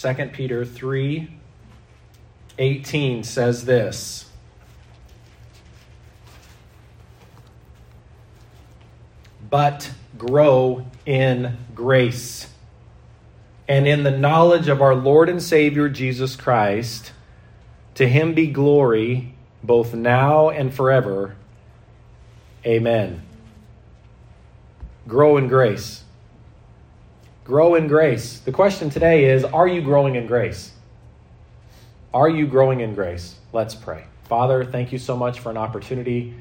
2 Peter 3 18 says this. But grow in grace and in the knowledge of our Lord and Savior Jesus Christ. To him be glory both now and forever. Amen. Grow in grace. Grow in grace. The question today is Are you growing in grace? Are you growing in grace? Let's pray. Father, thank you so much for an opportunity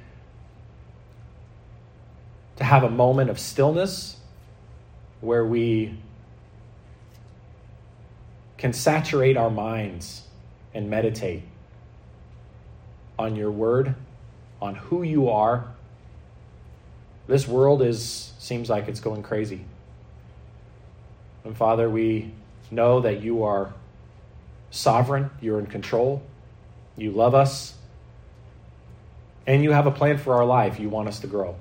to have a moment of stillness where we can saturate our minds and meditate on your word, on who you are. This world is seems like it's going crazy. And Father, we know that you are sovereign, you're in control, you love us, and you have a plan for our life. You want us to grow.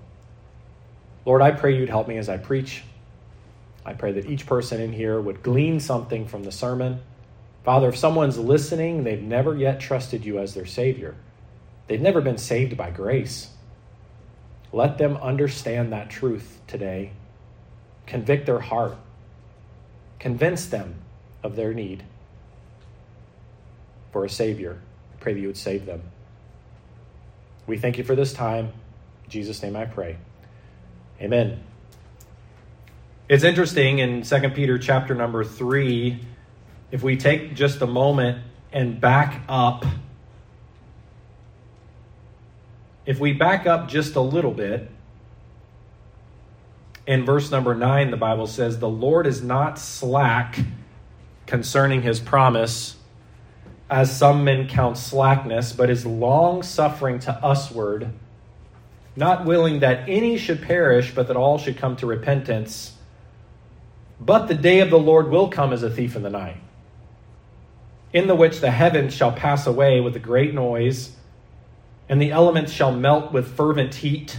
Lord, I pray you'd help me as I preach. I pray that each person in here would glean something from the sermon. Father, if someone's listening, they've never yet trusted you as their Savior, they've never been saved by grace. Let them understand that truth today. Convict their heart. Convince them of their need for a Savior. I pray that you would save them. We thank you for this time. In Jesus' name I pray. Amen. It's interesting in 2 Peter chapter number 3, if we take just a moment and back up, if we back up just a little bit, in verse number 9, the Bible says, The Lord is not slack concerning his promise, as some men count slackness, but is long suffering to usward, not willing that any should perish, but that all should come to repentance. But the day of the Lord will come as a thief in the night, in the which the heavens shall pass away with a great noise, and the elements shall melt with fervent heat.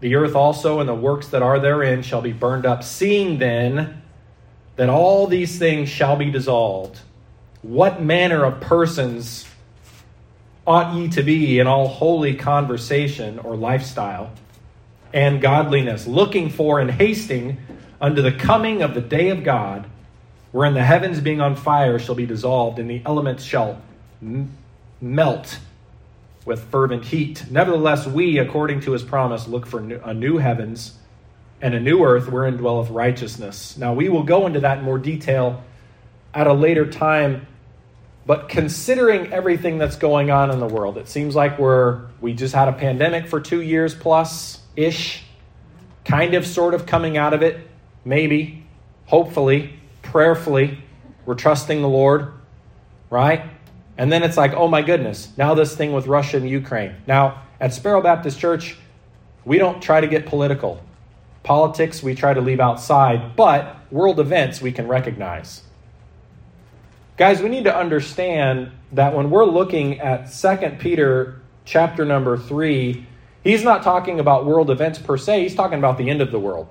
The earth also and the works that are therein shall be burned up. Seeing then that all these things shall be dissolved, what manner of persons ought ye to be in all holy conversation or lifestyle and godliness, looking for and hasting unto the coming of the day of God, wherein the heavens being on fire shall be dissolved, and the elements shall m- melt with fervent heat. Nevertheless, we, according to his promise, look for a new heavens and a new earth wherein dwelleth righteousness. Now, we will go into that in more detail at a later time. But considering everything that's going on in the world, it seems like we're we just had a pandemic for two years plus ish, kind of sort of coming out of it maybe, hopefully, prayerfully, we're trusting the Lord, right? And then it's like, oh my goodness, now this thing with Russia and Ukraine. Now, at Sparrow Baptist Church, we don't try to get political. Politics we try to leave outside, but world events we can recognize. Guys, we need to understand that when we're looking at 2 Peter chapter number 3, he's not talking about world events per se, he's talking about the end of the world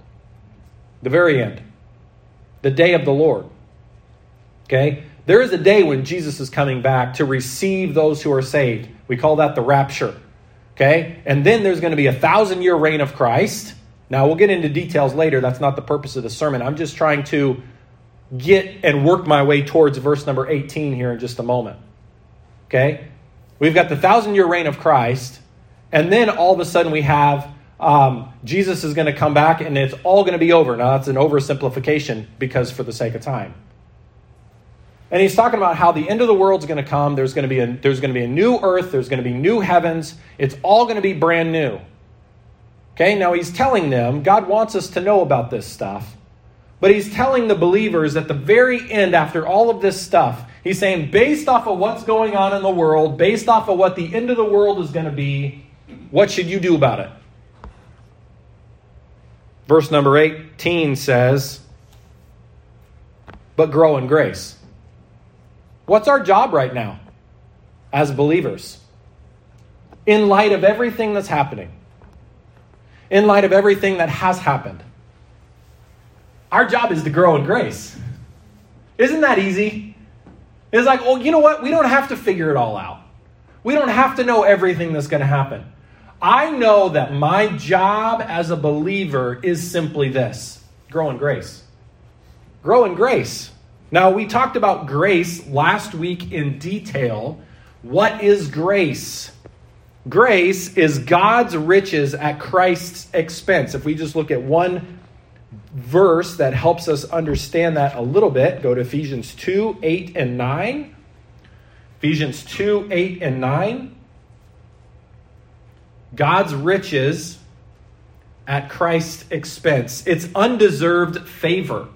the very end, the day of the Lord. Okay? There is a day when Jesus is coming back to receive those who are saved. We call that the rapture. Okay? And then there's going to be a thousand year reign of Christ. Now, we'll get into details later. That's not the purpose of the sermon. I'm just trying to get and work my way towards verse number 18 here in just a moment. Okay? We've got the thousand year reign of Christ, and then all of a sudden we have um, Jesus is going to come back and it's all going to be over. Now, that's an oversimplification because for the sake of time. And he's talking about how the end of the world is going to come. There's going to be a, there's going to be a new earth. There's going to be new heavens. It's all going to be brand new. Okay, now he's telling them, God wants us to know about this stuff. But he's telling the believers at the very end, after all of this stuff, he's saying, based off of what's going on in the world, based off of what the end of the world is going to be, what should you do about it? Verse number 18 says, but grow in grace. What's our job right now as believers? In light of everything that's happening, in light of everything that has happened, our job is to grow in grace. Isn't that easy? It's like, well, you know what? We don't have to figure it all out. We don't have to know everything that's going to happen. I know that my job as a believer is simply this grow in grace. Grow in grace. Now, we talked about grace last week in detail. What is grace? Grace is God's riches at Christ's expense. If we just look at one verse that helps us understand that a little bit, go to Ephesians 2 8 and 9. Ephesians 2 8 and 9. God's riches at Christ's expense. It's undeserved favor.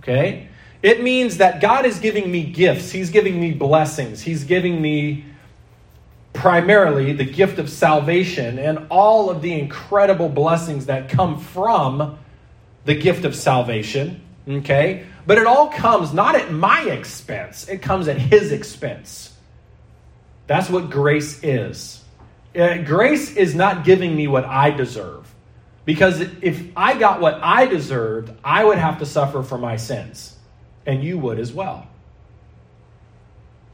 Okay? It means that God is giving me gifts. He's giving me blessings. He's giving me primarily the gift of salvation and all of the incredible blessings that come from the gift of salvation. Okay? But it all comes not at my expense, it comes at His expense. That's what grace is. Uh, grace is not giving me what I deserve. Because if I got what I deserved, I would have to suffer for my sins. And you would as well.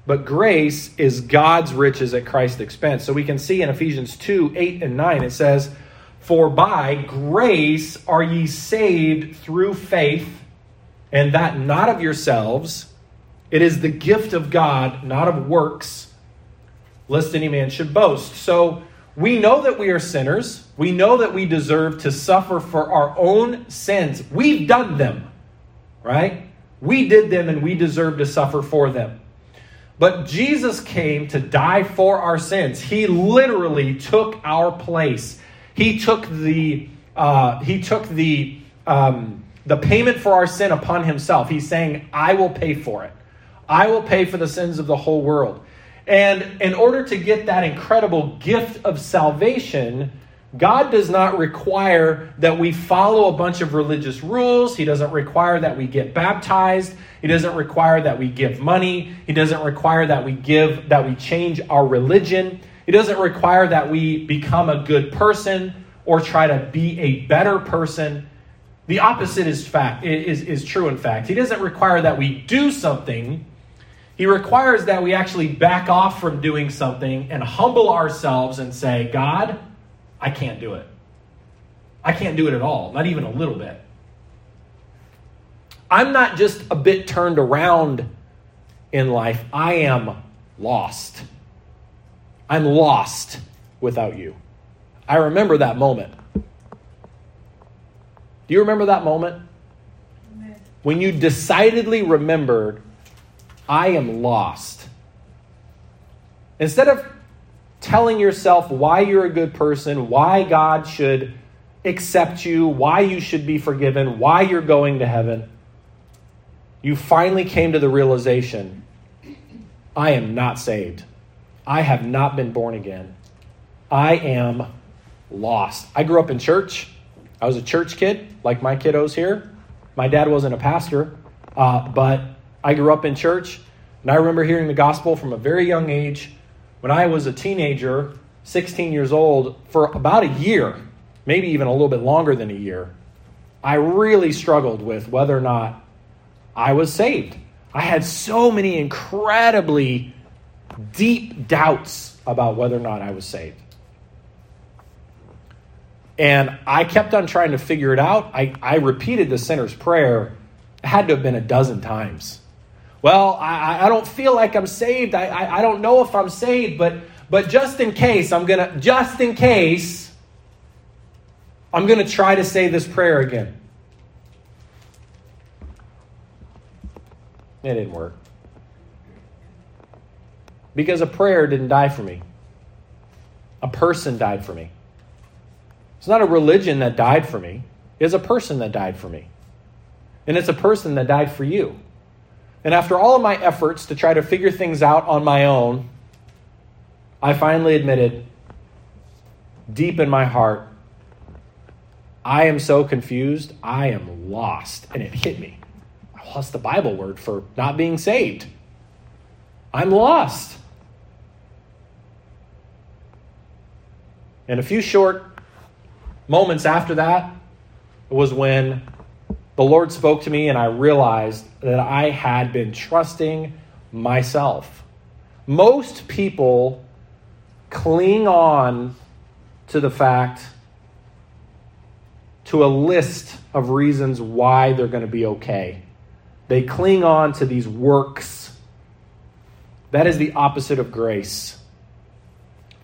But grace is God's riches at Christ's expense. So we can see in Ephesians 2 8 and 9, it says, For by grace are ye saved through faith, and that not of yourselves. It is the gift of God, not of works, lest any man should boast. So we know that we are sinners. We know that we deserve to suffer for our own sins. We've done them, right? We did them and we deserve to suffer for them. But Jesus came to die for our sins. He literally took our place. He took the uh, he took the um, the payment for our sin upon himself. He's saying, "I will pay for it. I will pay for the sins of the whole world." And in order to get that incredible gift of salvation, God does not require that we follow a bunch of religious rules. He doesn't require that we get baptized. He doesn't require that we give money. He doesn't require that we give that we change our religion. He doesn't require that we become a good person or try to be a better person. The opposite is fact is, is true in fact. He doesn't require that we do something he requires that we actually back off from doing something and humble ourselves and say, God, I can't do it. I can't do it at all, not even a little bit. I'm not just a bit turned around in life, I am lost. I'm lost without you. I remember that moment. Do you remember that moment? When you decidedly remembered I am lost. Instead of telling yourself why you're a good person, why God should accept you, why you should be forgiven, why you're going to heaven, you finally came to the realization I am not saved. I have not been born again. I am lost. I grew up in church. I was a church kid, like my kiddos here. My dad wasn't a pastor, uh, but I grew up in church, and I remember hearing the gospel from a very young age. When I was a teenager, 16 years old, for about a year, maybe even a little bit longer than a year, I really struggled with whether or not I was saved. I had so many incredibly deep doubts about whether or not I was saved. And I kept on trying to figure it out. I, I repeated the sinner's prayer, it had to have been a dozen times. Well, I, I don't feel like I'm saved. I, I, I don't know if I'm saved, but, but just in case, I'm going to, just in case, I'm going to try to say this prayer again. It didn't work. Because a prayer didn't die for me, a person died for me. It's not a religion that died for me, it's a person that died for me. And it's a person that died for you. And after all of my efforts to try to figure things out on my own, I finally admitted deep in my heart, I am so confused, I am lost. And it hit me. I lost the Bible word for not being saved. I'm lost. And a few short moments after that was when the Lord spoke to me and I realized that I had been trusting myself. Most people cling on to the fact, to a list of reasons why they're going to be okay. They cling on to these works. That is the opposite of grace.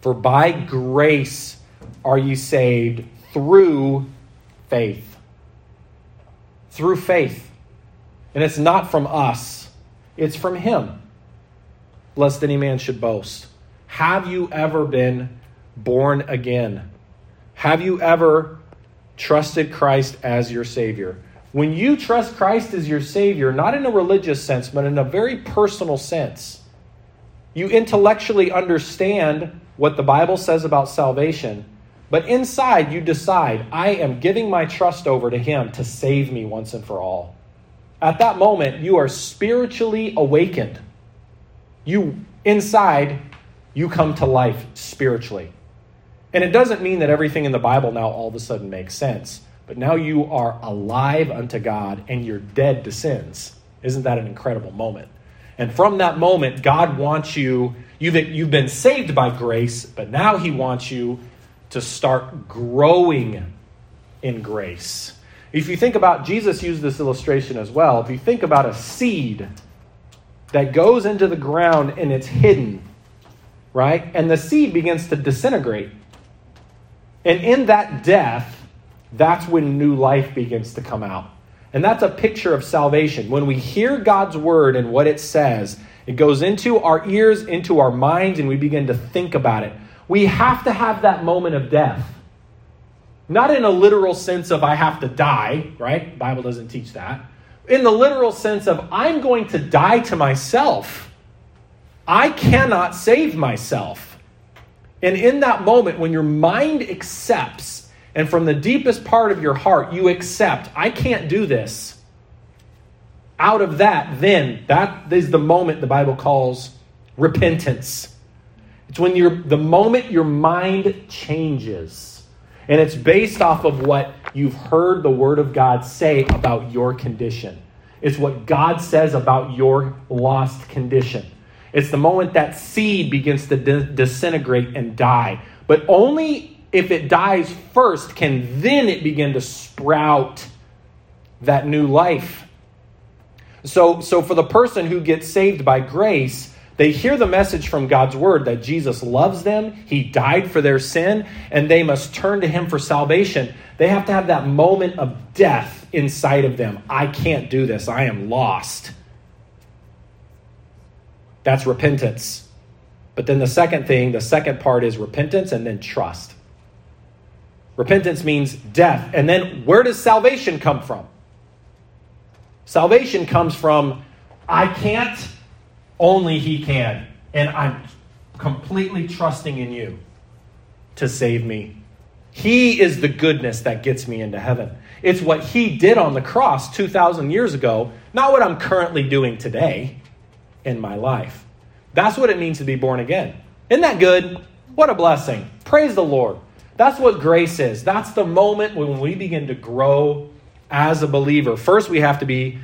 For by grace are you saved through faith. Through faith. And it's not from us, it's from Him, lest any man should boast. Have you ever been born again? Have you ever trusted Christ as your Savior? When you trust Christ as your Savior, not in a religious sense, but in a very personal sense, you intellectually understand what the Bible says about salvation, but inside you decide, I am giving my trust over to Him to save me once and for all. At that moment, you are spiritually awakened. You, inside, you come to life spiritually. And it doesn't mean that everything in the Bible now all of a sudden makes sense, but now you are alive unto God and you're dead to sins. Isn't that an incredible moment? And from that moment, God wants you, you've, you've been saved by grace, but now He wants you to start growing in grace. If you think about, Jesus used this illustration as well. If you think about a seed that goes into the ground and it's hidden, right? And the seed begins to disintegrate. And in that death, that's when new life begins to come out. And that's a picture of salvation. When we hear God's word and what it says, it goes into our ears, into our minds, and we begin to think about it. We have to have that moment of death. Not in a literal sense of I have to die, right? Bible doesn't teach that. In the literal sense of I'm going to die to myself. I cannot save myself. And in that moment, when your mind accepts, and from the deepest part of your heart, you accept, I can't do this. Out of that, then, that is the moment the Bible calls repentance. It's when you're, the moment your mind changes. And it's based off of what you've heard the Word of God say about your condition. It's what God says about your lost condition. It's the moment that seed begins to disintegrate and die. But only if it dies first can then it begin to sprout that new life. So, so for the person who gets saved by grace, they hear the message from God's word that Jesus loves them, He died for their sin, and they must turn to Him for salvation. They have to have that moment of death inside of them. I can't do this, I am lost. That's repentance. But then the second thing, the second part is repentance and then trust. Repentance means death. And then where does salvation come from? Salvation comes from I can't, only He can. And I'm completely trusting in you to save me. He is the goodness that gets me into heaven. It's what He did on the cross 2,000 years ago, not what I'm currently doing today in my life. That's what it means to be born again. Isn't that good? What a blessing. Praise the Lord. That's what grace is. That's the moment when we begin to grow as a believer. First, we have to be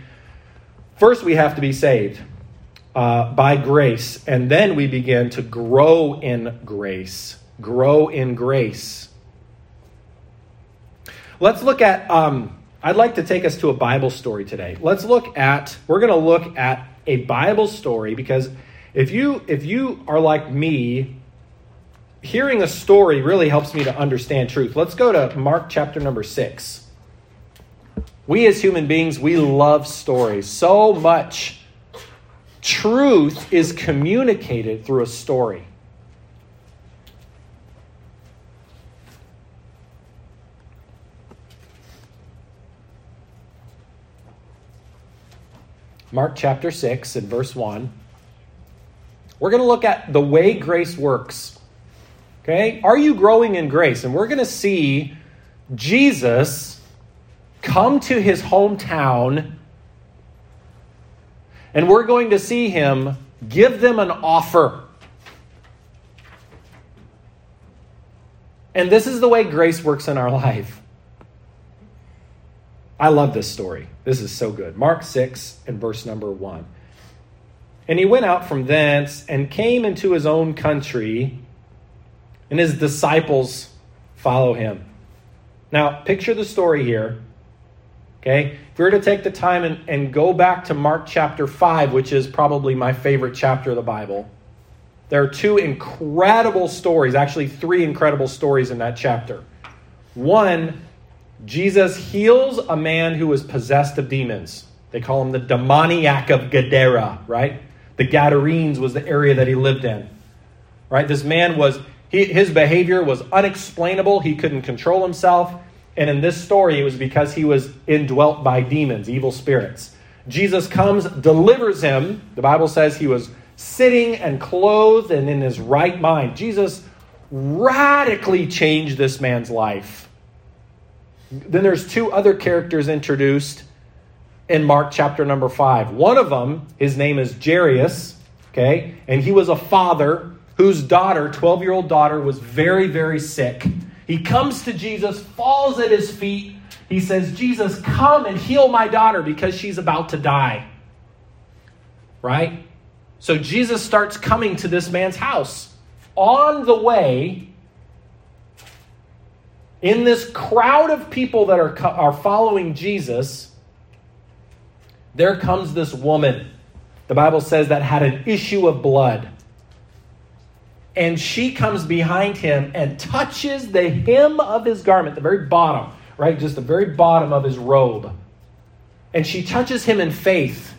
first we have to be saved uh, by grace, and then we begin to grow in grace. Grow in grace. Let's look at. Um, I'd like to take us to a Bible story today. Let's look at. We're going to look at a Bible story because if you if you are like me, hearing a story really helps me to understand truth. Let's go to Mark chapter number 6. We as human beings, we love stories so much. Truth is communicated through a story. Mark chapter 6 and verse 1. We're going to look at the way grace works. Okay? Are you growing in grace? And we're going to see Jesus come to his hometown, and we're going to see him give them an offer. And this is the way grace works in our life. I love this story. This is so good. Mark 6 and verse number 1. And he went out from thence and came into his own country, and his disciples follow him. Now, picture the story here. Okay? If we were to take the time and, and go back to Mark chapter 5, which is probably my favorite chapter of the Bible, there are two incredible stories, actually, three incredible stories in that chapter. One, Jesus heals a man who was possessed of demons. They call him the demoniac of Gadara, right? The Gadarenes was the area that he lived in. Right? This man was he, his behavior was unexplainable. He couldn't control himself. And in this story, it was because he was indwelt by demons, evil spirits. Jesus comes, delivers him. The Bible says he was sitting and clothed and in his right mind. Jesus radically changed this man's life. Then there's two other characters introduced in Mark chapter number 5. One of them, his name is Jairus, okay? And he was a father whose daughter, 12 year old daughter, was very, very sick. He comes to Jesus, falls at his feet. He says, Jesus, come and heal my daughter because she's about to die. Right? So Jesus starts coming to this man's house. On the way, in this crowd of people that are, are following Jesus, there comes this woman. The Bible says that had an issue of blood and she comes behind him and touches the hem of his garment, the very bottom, right? Just the very bottom of his robe. And she touches him in faith.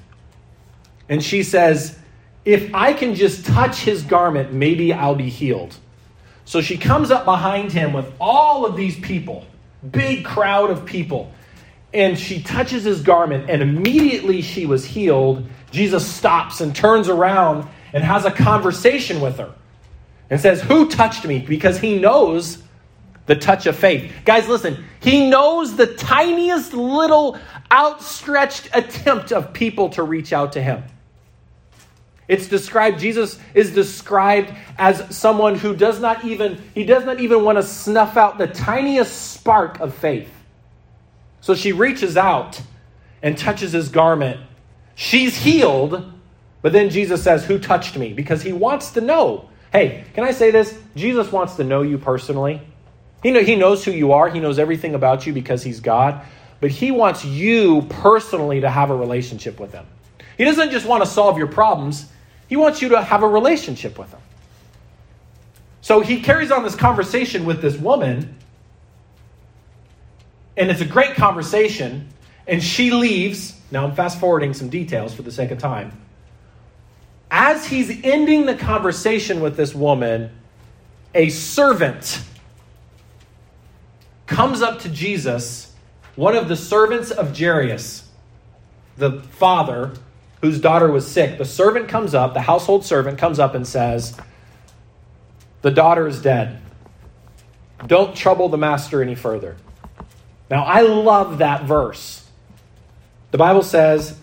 And she says, If I can just touch his garment, maybe I'll be healed. So she comes up behind him with all of these people, big crowd of people. And she touches his garment, and immediately she was healed. Jesus stops and turns around and has a conversation with her and says, Who touched me? Because he knows the touch of faith. Guys, listen, he knows the tiniest little outstretched attempt of people to reach out to him. It's described, Jesus is described as someone who does not even, he does not even want to snuff out the tiniest spark of faith. So she reaches out and touches his garment. She's healed, but then Jesus says, Who touched me? Because he wants to know. Hey, can I say this? Jesus wants to know you personally. He, know, he knows who you are, He knows everything about you because He's God, but He wants you personally to have a relationship with Him. He doesn't just want to solve your problems, He wants you to have a relationship with Him. So he carries on this conversation with this woman, and it's a great conversation, and she leaves. Now I'm fast forwarding some details for the sake of time as he's ending the conversation with this woman, a servant comes up to Jesus, one of the servants of Jairus, the father whose daughter was sick. The servant comes up, the household servant comes up and says, The daughter is dead. Don't trouble the master any further. Now, I love that verse. The Bible says,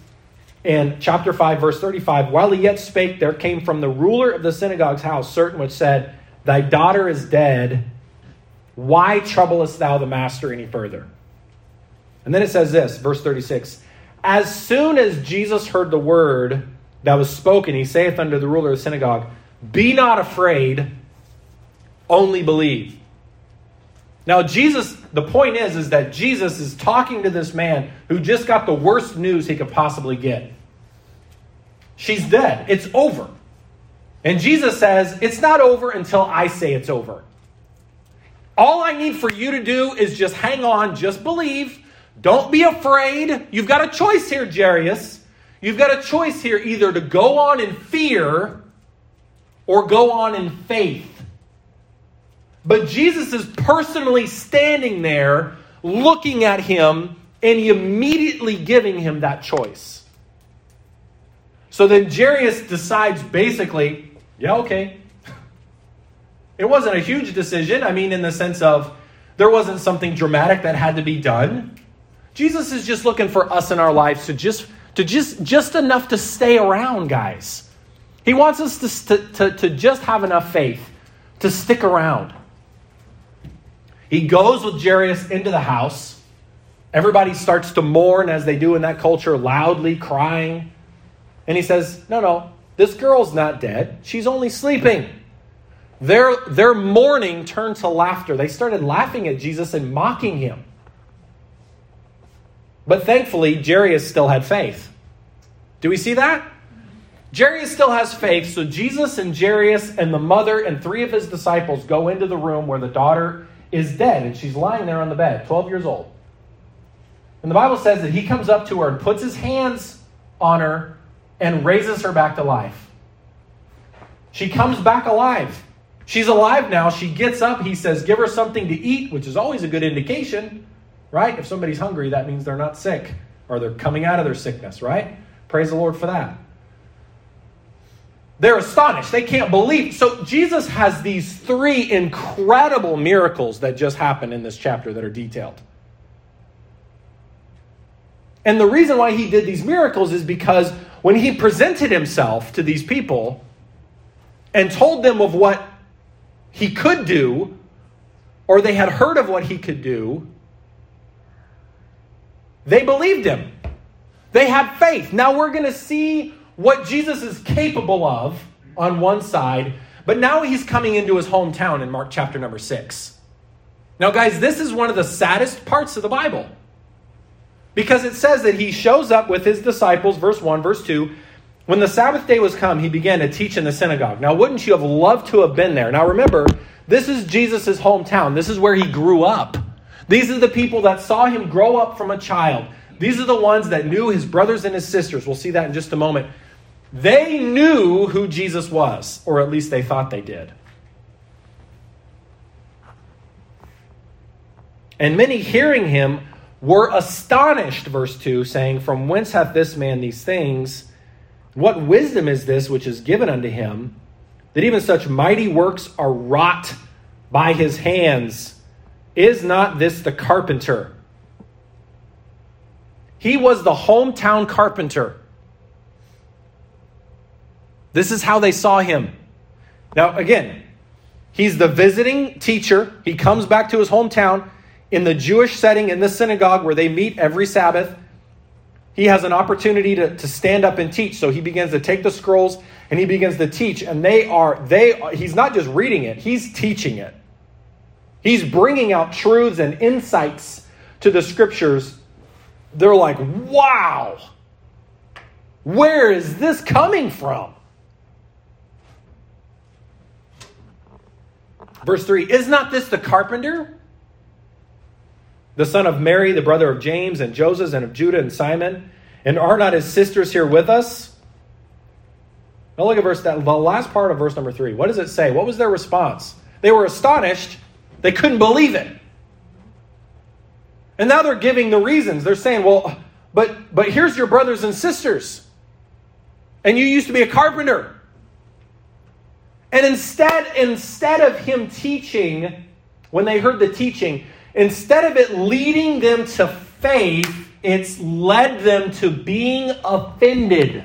in chapter 5, verse 35, while he yet spake, there came from the ruler of the synagogue's house certain which said, Thy daughter is dead. Why troublest thou the master any further? And then it says this, verse 36 As soon as Jesus heard the word that was spoken, he saith unto the ruler of the synagogue, Be not afraid, only believe. Now, Jesus, the point is, is that Jesus is talking to this man who just got the worst news he could possibly get. She's dead. It's over. And Jesus says, It's not over until I say it's over. All I need for you to do is just hang on, just believe. Don't be afraid. You've got a choice here, Jairus. You've got a choice here either to go on in fear or go on in faith. But Jesus is personally standing there looking at him and immediately giving him that choice. So then Jairus decides basically, yeah, okay. It wasn't a huge decision. I mean, in the sense of there wasn't something dramatic that had to be done. Jesus is just looking for us in our lives to just to just just enough to stay around, guys. He wants us to, to, to, just have enough faith to stick around. He goes with Jairus into the house, Everybody starts to mourn as they do in that culture, loudly crying. And he says, No, no, this girl's not dead. She's only sleeping. Their, their mourning turned to laughter. They started laughing at Jesus and mocking him. But thankfully, Jairus still had faith. Do we see that? Jairus still has faith, so Jesus and Jairus and the mother and three of his disciples go into the room where the daughter is dead and she's lying there on the bed, 12 years old. And the Bible says that he comes up to her and puts his hands on her and raises her back to life. She comes back alive. She's alive now. She gets up. He says, Give her something to eat, which is always a good indication, right? If somebody's hungry, that means they're not sick or they're coming out of their sickness, right? Praise the Lord for that. They're astonished. They can't believe. So Jesus has these three incredible miracles that just happen in this chapter that are detailed. And the reason why he did these miracles is because when he presented himself to these people and told them of what he could do, or they had heard of what he could do, they believed him. They had faith. Now we're going to see what Jesus is capable of on one side, but now he's coming into his hometown in Mark chapter number 6. Now, guys, this is one of the saddest parts of the Bible. Because it says that he shows up with his disciples, verse 1, verse 2. When the Sabbath day was come, he began to teach in the synagogue. Now, wouldn't you have loved to have been there? Now, remember, this is Jesus' hometown. This is where he grew up. These are the people that saw him grow up from a child. These are the ones that knew his brothers and his sisters. We'll see that in just a moment. They knew who Jesus was, or at least they thought they did. And many hearing him were astonished, verse 2, saying, From whence hath this man these things? What wisdom is this which is given unto him, that even such mighty works are wrought by his hands? Is not this the carpenter? He was the hometown carpenter. This is how they saw him. Now, again, he's the visiting teacher. He comes back to his hometown in the Jewish setting in the synagogue where they meet every Sabbath. He has an opportunity to, to stand up and teach. So he begins to take the scrolls and he begins to teach. And they are, they, he's not just reading it, he's teaching it. He's bringing out truths and insights to the scriptures. They're like, wow, where is this coming from? Verse 3 Is not this the carpenter? The son of Mary, the brother of James and Joseph and of Judah and Simon? And are not his sisters here with us? Now look at verse that the last part of verse number 3. What does it say? What was their response? They were astonished. They couldn't believe it. And now they're giving the reasons. They're saying, "Well, but but here's your brothers and sisters. And you used to be a carpenter. And instead, instead of him teaching, when they heard the teaching, instead of it leading them to faith, it's led them to being offended.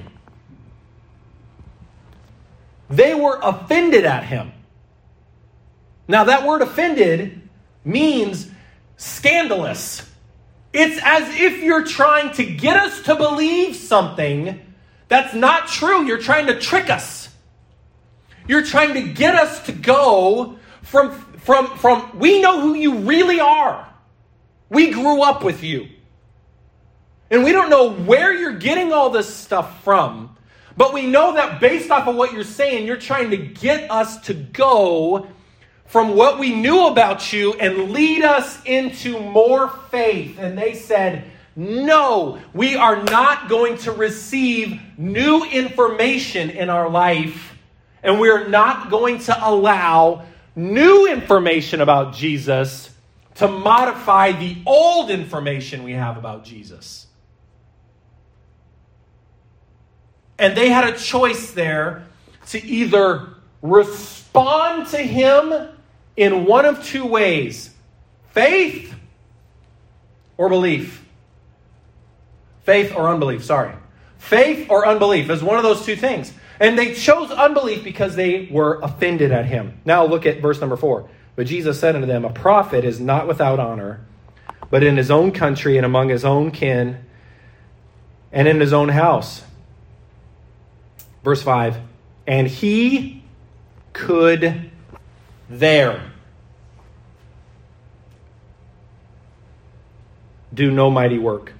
They were offended at him. Now, that word offended means scandalous. It's as if you're trying to get us to believe something that's not true. You're trying to trick us. You're trying to get us to go from, from, from, we know who you really are. We grew up with you. And we don't know where you're getting all this stuff from, but we know that based off of what you're saying, you're trying to get us to go from what we knew about you and lead us into more faith. And they said, No, we are not going to receive new information in our life and we're not going to allow new information about Jesus to modify the old information we have about Jesus. And they had a choice there to either respond to him in one of two ways faith or belief. Faith or unbelief, sorry. Faith or unbelief is one of those two things. And they chose unbelief because they were offended at him. Now look at verse number four. But Jesus said unto them, A prophet is not without honor, but in his own country and among his own kin and in his own house. Verse 5 And he could there do no mighty work.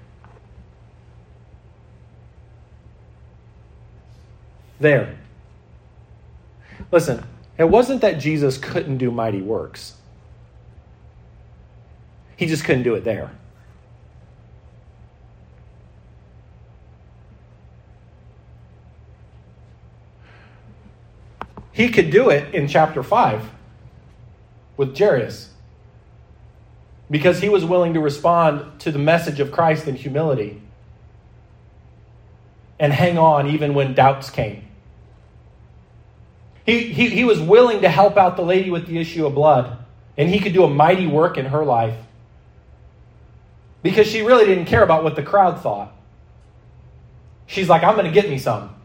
There. Listen, it wasn't that Jesus couldn't do mighty works, he just couldn't do it there. He could do it in chapter 5 with Jairus because he was willing to respond to the message of Christ in humility and hang on even when doubts came. He, he, he was willing to help out the lady with the issue of blood, and he could do a mighty work in her life because she really didn't care about what the crowd thought. She's like, I'm going to get me some.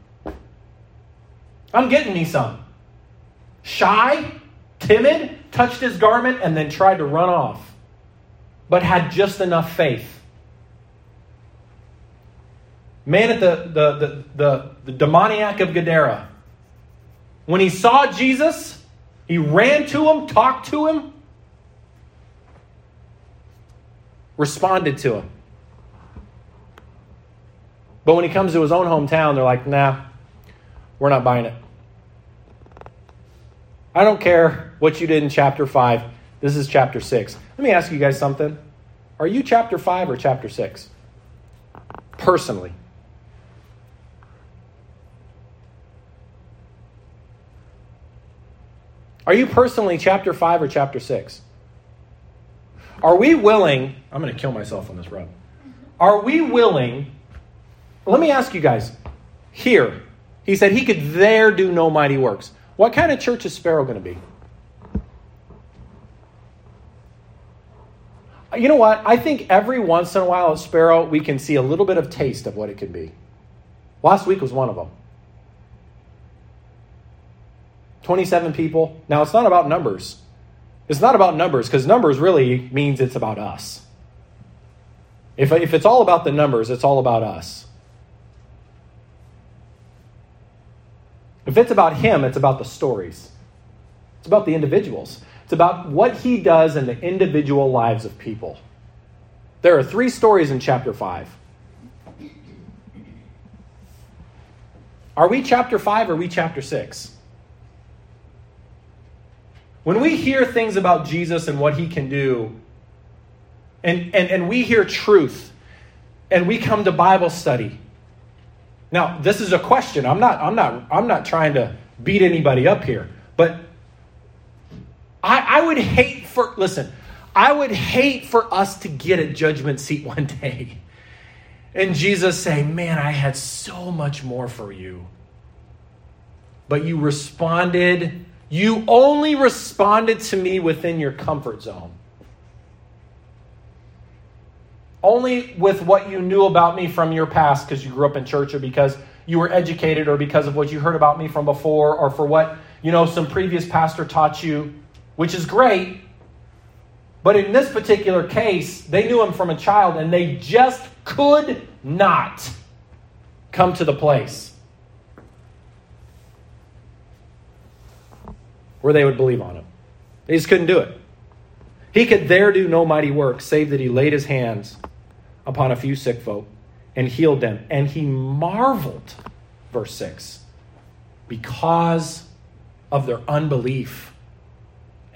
I'm getting me some. Shy, timid, touched his garment, and then tried to run off, but had just enough faith. Man at the, the, the, the, the demoniac of Gadara when he saw Jesus, he ran to him, talked to him, responded to him. But when he comes to his own hometown, they're like, nah, we're not buying it. I don't care what you did in chapter 5. This is chapter 6. Let me ask you guys something. Are you chapter 5 or chapter 6? Personally. Are you personally chapter 5 or chapter 6? Are we willing? I'm going to kill myself on this rub. Are we willing? Let me ask you guys here. He said he could there do no mighty works. What kind of church is Sparrow going to be? You know what? I think every once in a while at Sparrow, we can see a little bit of taste of what it could be. Last week was one of them. 27 people. Now, it's not about numbers. It's not about numbers because numbers really means it's about us. If, if it's all about the numbers, it's all about us. If it's about him, it's about the stories. It's about the individuals. It's about what he does in the individual lives of people. There are three stories in chapter 5. Are we chapter 5 or are we chapter 6? When we hear things about Jesus and what he can do, and, and, and we hear truth, and we come to Bible study. Now, this is a question. I'm not, I'm not, I'm not trying to beat anybody up here, but I, I would hate for, listen, I would hate for us to get a judgment seat one day and Jesus say, Man, I had so much more for you. But you responded you only responded to me within your comfort zone. Only with what you knew about me from your past because you grew up in church or because you were educated or because of what you heard about me from before or for what, you know, some previous pastor taught you, which is great. But in this particular case, they knew him from a child and they just could not come to the place where they would believe on him. They just couldn't do it. He could there do no mighty work, save that he laid his hands upon a few sick folk and healed them. And he marveled, verse 6, because of their unbelief.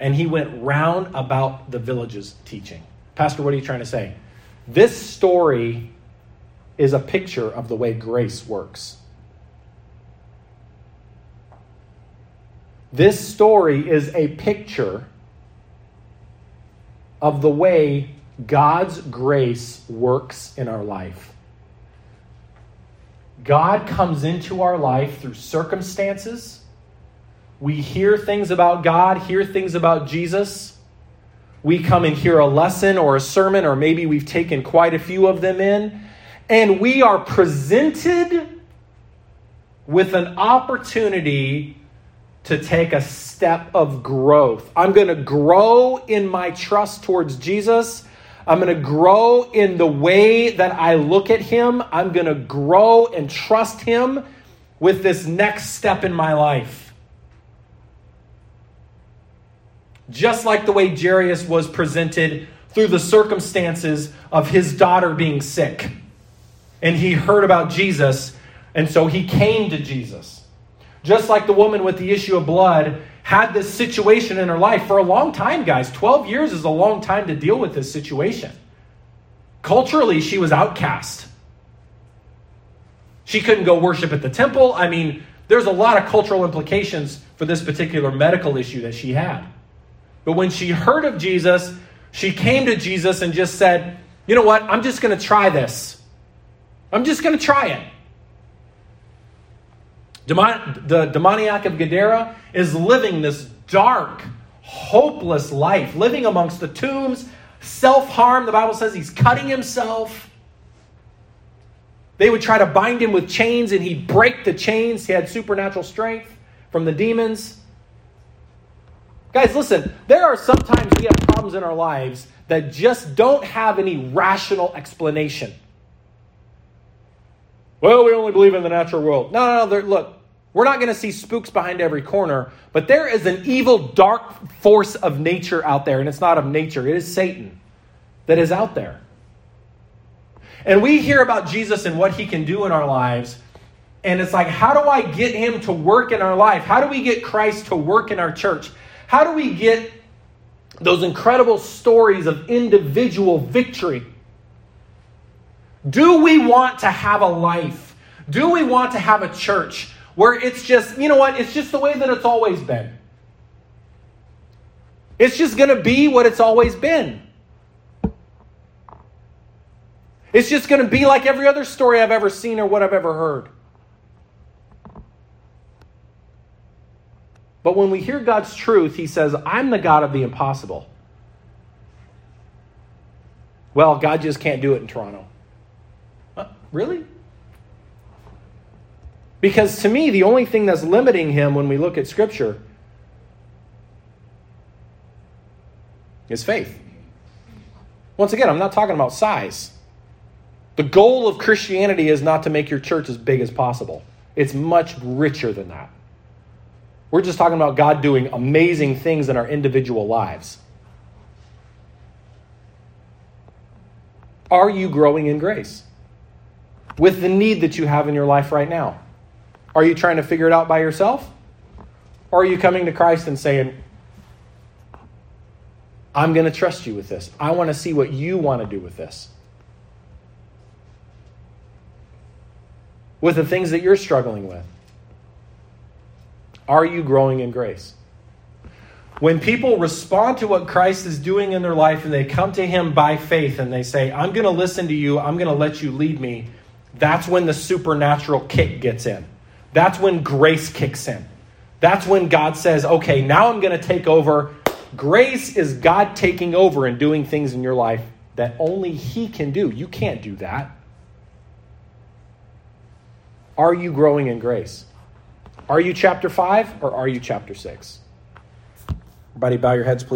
And he went round about the villages teaching. Pastor, what are you trying to say? This story is a picture of the way grace works. This story is a picture of the way God's grace works in our life. God comes into our life through circumstances. We hear things about God, hear things about Jesus. We come and hear a lesson or a sermon, or maybe we've taken quite a few of them in, and we are presented with an opportunity to take a step of growth. I'm going to grow in my trust towards Jesus. I'm going to grow in the way that I look at him. I'm going to grow and trust him with this next step in my life. Just like the way Jairus was presented through the circumstances of his daughter being sick. And he heard about Jesus, and so he came to Jesus. Just like the woman with the issue of blood had this situation in her life for a long time, guys. 12 years is a long time to deal with this situation. Culturally, she was outcast. She couldn't go worship at the temple. I mean, there's a lot of cultural implications for this particular medical issue that she had. But when she heard of Jesus, she came to Jesus and just said, You know what? I'm just going to try this. I'm just going to try it. The demoniac of Gadara is living this dark, hopeless life, living amongst the tombs, self harm. The Bible says he's cutting himself. They would try to bind him with chains and he'd break the chains. He had supernatural strength from the demons. Guys, listen, there are sometimes we have problems in our lives that just don't have any rational explanation. Well, we only believe in the natural world. No, no, no. Look, we're not going to see spooks behind every corner, but there is an evil, dark force of nature out there, and it's not of nature, it is Satan that is out there. And we hear about Jesus and what he can do in our lives, and it's like, how do I get him to work in our life? How do we get Christ to work in our church? How do we get those incredible stories of individual victory? Do we want to have a life? Do we want to have a church where it's just, you know what, it's just the way that it's always been. It's just going to be what it's always been. It's just going to be like every other story I've ever seen or what I've ever heard. But when we hear God's truth, He says, I'm the God of the impossible. Well, God just can't do it in Toronto. Really? Because to me, the only thing that's limiting him when we look at Scripture is faith. Once again, I'm not talking about size. The goal of Christianity is not to make your church as big as possible, it's much richer than that. We're just talking about God doing amazing things in our individual lives. Are you growing in grace with the need that you have in your life right now? Are you trying to figure it out by yourself? Or are you coming to Christ and saying, I'm going to trust you with this. I want to see what you want to do with this. With the things that you're struggling with. Are you growing in grace? When people respond to what Christ is doing in their life and they come to Him by faith and they say, I'm going to listen to you, I'm going to let you lead me, that's when the supernatural kick gets in. That's when grace kicks in. That's when God says, okay, now I'm going to take over. Grace is God taking over and doing things in your life that only He can do. You can't do that. Are you growing in grace? Are you chapter 5 or are you chapter 6? Everybody, bow your heads, please.